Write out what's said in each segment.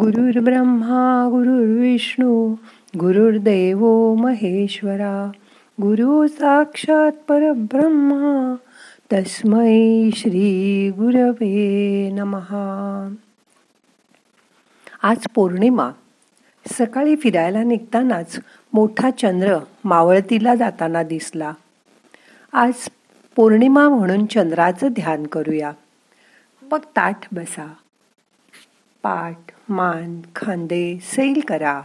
गुरुर्ब्रह्मा गुरुर्विष्णू गुरुर्देव महेश्वरा गुरु साक्षात परब्रह्मा तस्मै श्री गुरवे नमहा आज पौर्णिमा. सकाळी फिरायला निघतानाच मोठा चंद्र मावळतीला जाताना दिसला. आज पौर्णिमा म्हणून चंद्राचं ध्यान करूया. मग ताठ बसा. पाठ मान खांदे सैल करा.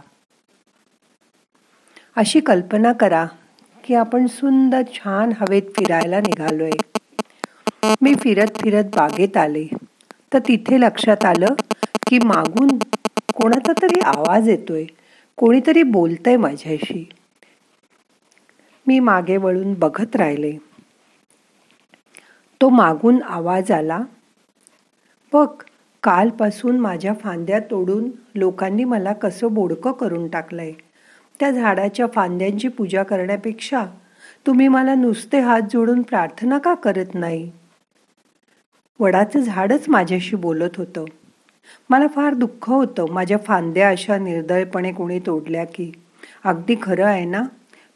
अशी कल्पना करा की आपण सुंदर छान हवेत फिरायला निघालोय. मी फिरत फिरत बागेत आले. तर तिथे लक्षात आलं की मागून कोणाचा तरी आवाज येतोय. कोणीतरी बोलतंय माझ्याशी. मी मागे वळून बघत राहिले. तो मागून आवाज आला बघ कालपासून माझ्या फांद्या तोडून लोकांनी मला कसं बोडकं करून टाकलंय. त्या झाडाच्या फांद्यांची पूजा करण्यापेक्षा तुम्ही मला नुसते हात जोडून प्रार्थना का करत नाही? वडाचं झाडच माझ्याशी बोलत होतं. मला फार दुःख होतं माझ्या फांद्या अशा निर्दयपणे कोणी तोडल्या की. अगदी खरं आहे ना?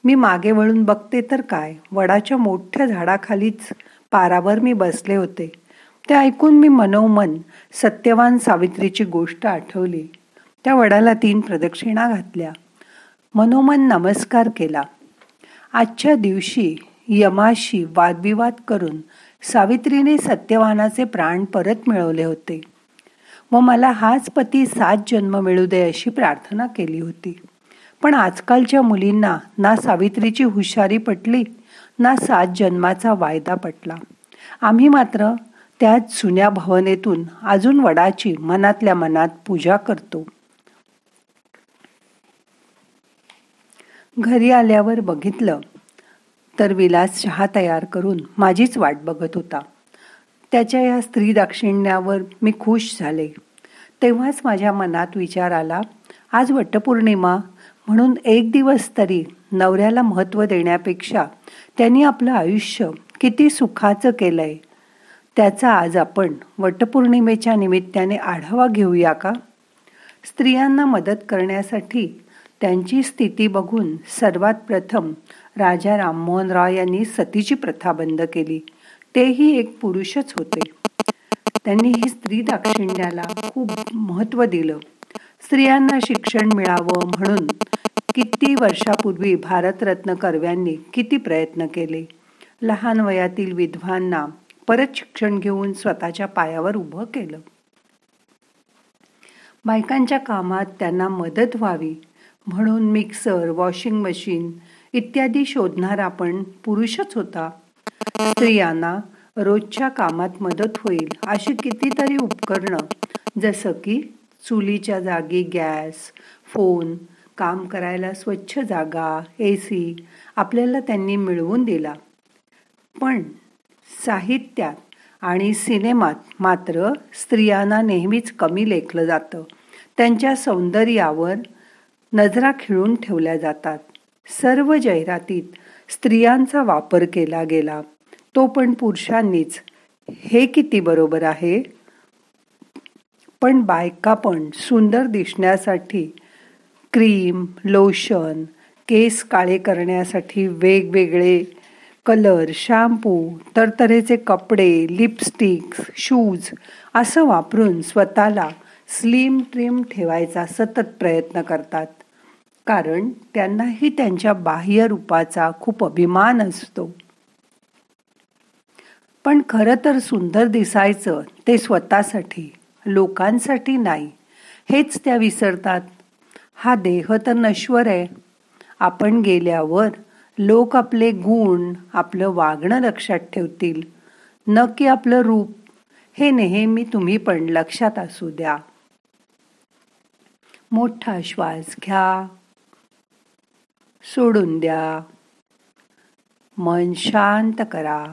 मी मागे वळून बघते तर काय? वडाच्या मोठ्या झाडाखालीच पारावर मी बसले होते. ते ऐकून मी मनोमन सत्यवान सावित्रीची गोष्ट आठवली. त्या वडाला तीन प्रदक्षिणा घातल्या. मनोमन नमस्कार केला. आजच्या दिवशी यमाशी वादविवाद करून सावित्रीने सत्यवानाचे प्राण परत मिळवले होते. व मला हाच पती सात जन्म मिळू दे अशी प्रार्थना केली होती. पण आजकालच्या मुलींना ना सावित्रीची हुशारी पटली ना सात जन्माचा वायदा पटला. आम्ही मात्र त्याच जुन्या भावनेतून अजून वडाची मनातल्या मनात पूजा करतो. घरी आल्यावर बघितलं तर विलास चहा तयार करून माझीच वाट बघत होता. त्याच्या या स्त्री दाक्षिण्यावर मी खुश झाले. तेव्हाच माझ्या मनात विचार आला आज वटपौर्णिमा म्हणून एक दिवस तरी नवऱ्याला महत्त्व देण्यापेक्षा त्यांनी आपलं आयुष्य किती सुखाचं केलंय. त्याचा आज आपण वटपौर्णिमेच्या निमित्ताने आढावा घेऊया का? स्त्रियांना मदत करण्यासाठी त्यांची स्थिती बघून सर्वात प्रथम राजा राममोहन राव यांनी सतीची प्रथा बंद केली. तेही एक पुरुषच होते. त्यांनी ही स्त्री दाक्षिण्याला खूप महत्त्व दिलं. स्त्रियांना शिक्षण मिळावं म्हणून किती वर्षापूर्वी भारतरत्न कर्व्यांनी किती प्रयत्न केले? लहान वयातील विधवांना परत शिक्षण घेऊन स्वतःच्या पायावर उभं केलं. बायकांच्या कामात त्यांना मदत व्हावी म्हणून मिक्सर वॉशिंग मशीन इत्यादी शोधणार आपण पुरुषच होता. स्त्रियांना रोजच्या कामात मदत होईल अशी कितीतरी उपकरणं जसं की चुलीच्या जागी गॅस फोन काम करायला स्वच्छ जागा ए सी आपल्याला त्यांनी मिळवून दिला. पण साहित्यात आणि सिनेमात मात्र स्त्रियांना नेहमीच कमी लेखलं जातं. त्यांच्या सौंदर्यावर नजरा खिळून ठेवल्या जातात. सर्व जाहिरातीत स्त्रियांचा वापर केला गेला. तो पण पुरुषांनीच. हे किती बरोबर आहे? पण बायका पण सुंदर दिसण्यासाठी क्रीम लोशन केस काळे करण्यासाठी वेगवेगळे कलर शॅम्पू तरतरेचे कपडे लिपस्टिक्स शूज असं वापरून स्वतःला स्लिम ट्रिम ठेवायचा सतत प्रयत्न करतात. कारण त्यांनाही त्यांच्या बाह्य रूपाचा खूप अभिमान असतो. पण खरं तर सुंदर दिसायचं ते स्वतःसाठी लोकांसाठी नाही हेच त्या विसरतात. हा देह तर नश्वर आहे. आपण गेल्यावर लोक आपले गुण आपलं वागणं लक्षात ठेवतील. न की आपलं रूप. हे नेहमी तुम्ही पण लक्षात असू द्या. मोठा श्वास घ्या. सोडून द्या. मन शांत करा.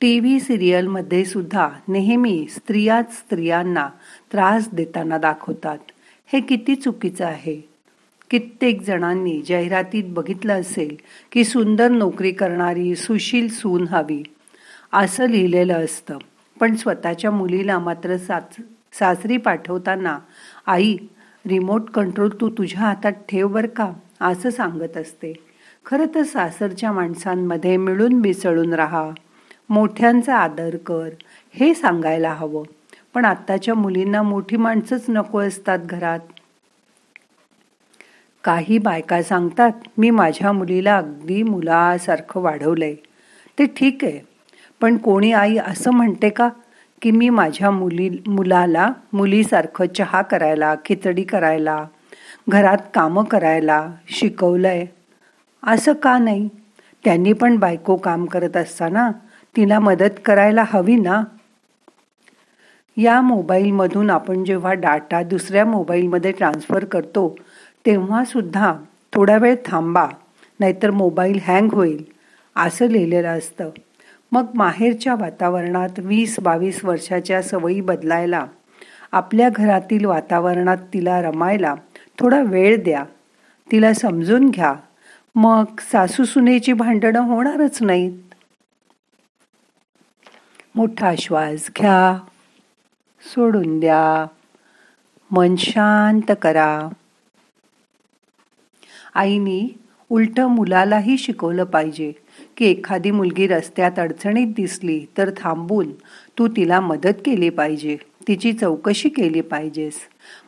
टी व्ही सिरियलमध्ये सुद्धा नेहमी स्त्रियाच स्त्रियांना त्रास देताना दाखवतात. हे किती चुकीचं आहे. कित्येक जणांनी जाहिरातीत बघितलं असेल की सुंदर नोकरी करणारी सुशील सून हवी. असं लिहिलेलं असतं. पण स्वतःच्या मुलीला मात्र साच सासरी पाठवताना आई रिमोट कंट्रोल तू तुझ्या हातात ठेव बर का? असं सांगत असते. खरं तर सासरच्या माणसांमध्ये मिळून मिसळून राहा. मोठ्यांचा आदर कर. हे सांगायला हवं. पण आत्ताच्या मुलींना मोठी माणसंच नको असतात घरात. काही बायका सांगतात मी माझ्या मुलीला अगदी मुलासारखं वाढवलंय. ते ठीक आहे पण कोणी आई असं म्हणते का की मी माझ्या मुली मुलाला मुलीसारखं चहा करायला खिचडी करायला घरात कामं करायला शिकवलंय? असं का नाही? त्यांनी पण बायको काम करत असताना तिला मदत करायला हवी ना? या मोबाईलमधून आपण जेव्हा डाटा दुसऱ्या मोबाईलमध्ये ट्रान्सफर करतो तेव्हा सुद्धा थोडा वेळ थांबा नाहीतर मोबाईल हँग होईल असं लिहिलेलं असतं. मग माहेरच्या वातावरणात वीस बावीस वर्षाच्या सवयी बदलायला आपल्या घरातील वातावरणात तिला रमायला थोडा वेळ द्या. तिला समजून घ्या. मग सासू सुनेची भांडणं होणारच नाहीत. मोठा श्वास घ्या. सोडून द्या. मन शांत करा. आईनी उलटं मुलालाही शिकवलं पाहिजे की एखादी मुलगी रस्त्यात अडचणीत दिसली तर थांबून तू तिला मदत केली पाहिजे तिची चौकशी केली पाहिजेस.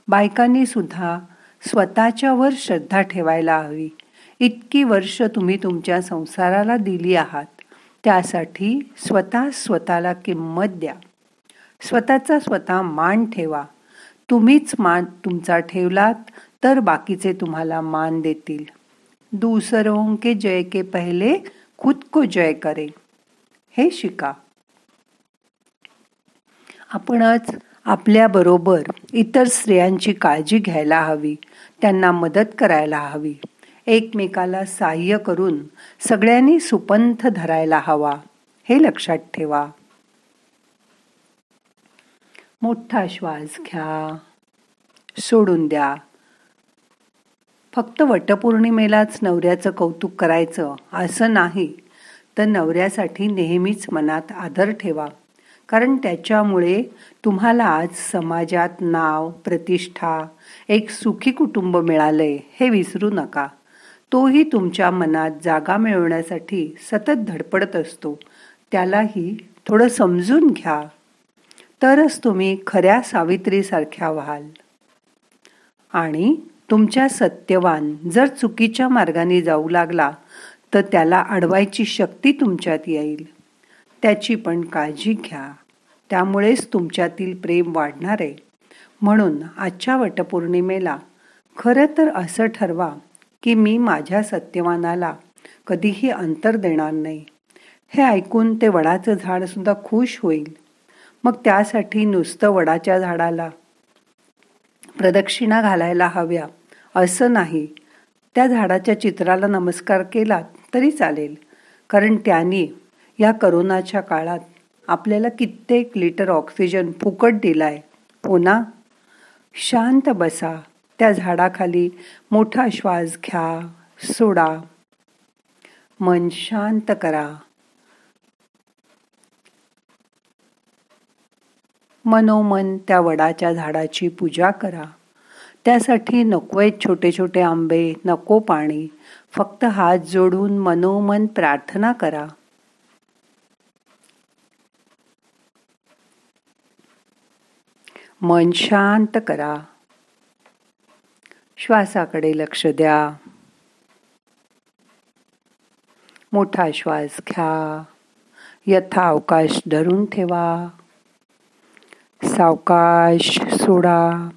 बायकांनी सुद्धा स्वतःच्यावर श्रद्धा ठेवायला हवी. इतकी वर्ष तुम्ही तुमच्या संसाराला दिली आहात त्यासाठी स्वतः स्वतःला किंमत द्या. स्वतःचा स्वतः मान ठेवा. तुम्हीच मान तुमचा ठेवलात तर बाकीचे तुम्हाला मान देतील. दूसरों के जय के पहले खुद को जय करे. हे शिका. आपणच आपल्याबरोबर इतर स्त्रियांची काळजी घ्यायला हवी. त्यांना मदत करायला हवी. एकमेकाला सहाय्य करून सगळ्यांनी सुपंथ धरायला हवा. हे लक्षात ठेवा. मोठा श्वास घ्या. सोडून द्या. फक्त वटपौर्णिमेलाच नवऱ्याचं कौतुक करायचं असं नाही तर नवऱ्यासाठी नेहमीच मनात आदर ठेवा. कारण त्याच्यामुळे तुम्हाला आज समाजात नाव प्रतिष्ठा एक सुखी कुटुंब मिळालंय हे विसरू नका. तोही तुमच्या मनात जागा मिळवण्यासाठी सतत धडपडत असतो. त्यालाही थोडं समजून घ्या. तरच तुम्ही खऱ्या सावित्रीसारख्या व्हाल. आणि तुमच्या सत्यवान जर चुकीच्या मार्गाने जाऊ लागला तर त्याला अडवायची शक्ती तुमच्यात येईल. त्याची पण काळजी घ्या. त्यामुळेच तुमच्यातील प्रेम वाढणार. आहे म्हणून आजच्या वटपौर्णिमेला खरं तर असं ठरवा की मी माझ्या सत्यवानाला कधीही अंतर देणार नाही. हे ऐकून ते वडाचं झाडसुद्धा खुश होईल. मग त्यासाठी नुसतं वडाच्या झाडाला प्रदक्षिणा घालायला हव्या. असं नाही. त्या झाडाच्या चित्राला नमस्कार केला तरी चालेल. कारण त्याने या करोनाच्या काळात आपल्याला कित्येक लिटर ऑक्सिजन फुकट दिलाय. हो ना? शांत बसा. त्या झाडाखाली मोठा श्वास घ्या. सोडा. मन शांत करा. मनोमन त्या वडाच्या झाडाची पूजा करा. त्यासाठी नकोय छोटे छोटे आंबे नको पाणी. फक्त हात जोडून मनोमन प्रार्थना करा. मन शांत करा. श्वासाकडे लक्ष द्या. मोठा श्वास घ्या. यथा अवकाश धरून ठेवा. सावकाश सोडा.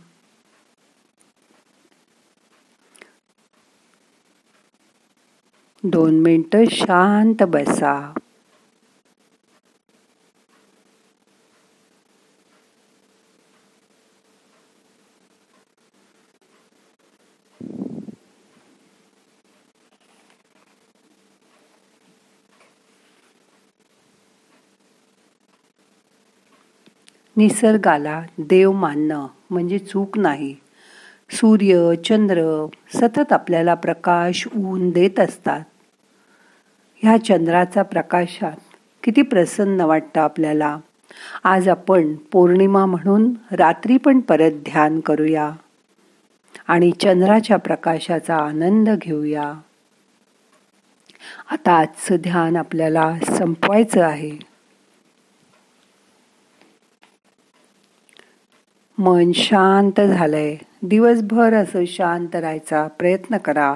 दोन मिनटं शांत बसा. निसर्गाला देव मानणं म्हणजे चूक नाही. सूर्य चंद्र सतत आपल्याला प्रकाश ऊन देत असतात. ह्या चंद्राचा प्रकाशात किती प्रसन्न वाटतं आपल्याला. आज आपण पौर्णिमा म्हणून रात्री पण परत ध्यान करूया. आणि चंद्राच्या प्रकाशाचा आनंद घेऊया. आता आजचं ध्यान आपल्याला संपवायचं आहे. मन शांत झालंय. दिवसभर असं शांत राहायचा प्रयत्न करा.